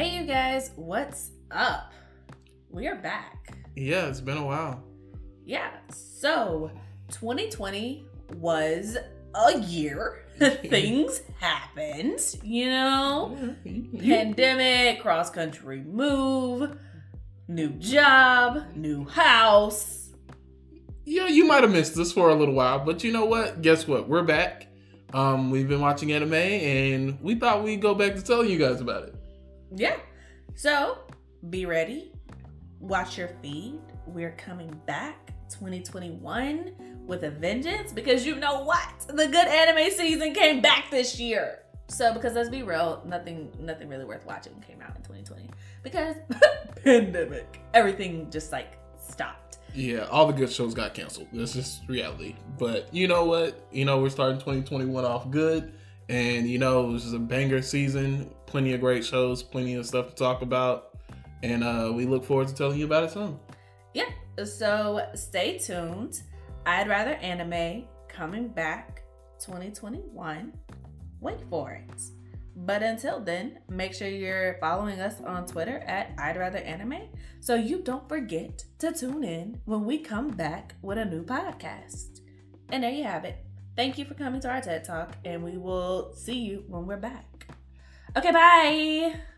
guys, what's up? We are back. Yeah, it's been a while. Yeah, so 2020 was a year. Things happened, you know? Pandemic, cross country move, new job, new house. Yeah, you might have missed us for a little while, but you know what? Guess what? We're back. Um, we've been watching anime, and we thought we'd go back to telling you guys about it. Yeah. So be ready. Watch your feed. We're coming back 2021 with a vengeance because you know what? The good anime season came back this year. So because let's be real, nothing nothing really worth watching came out in 2020 because pandemic. Everything just like stopped. Yeah, all the good shows got canceled. That's just reality. But you know what? You know, we're starting 2021 off good. And you know, this is a banger season. Plenty of great shows, plenty of stuff to talk about. And uh, we look forward to telling you about it soon. Yeah. So stay tuned. I'd rather anime coming back 2021. Wait for it. But until then, make sure you're following us on Twitter at I'd Rather Anime so you don't forget to tune in when we come back with a new podcast. And there you have it. Thank you for coming to our TED Talk, and we will see you when we're back. Okay, bye.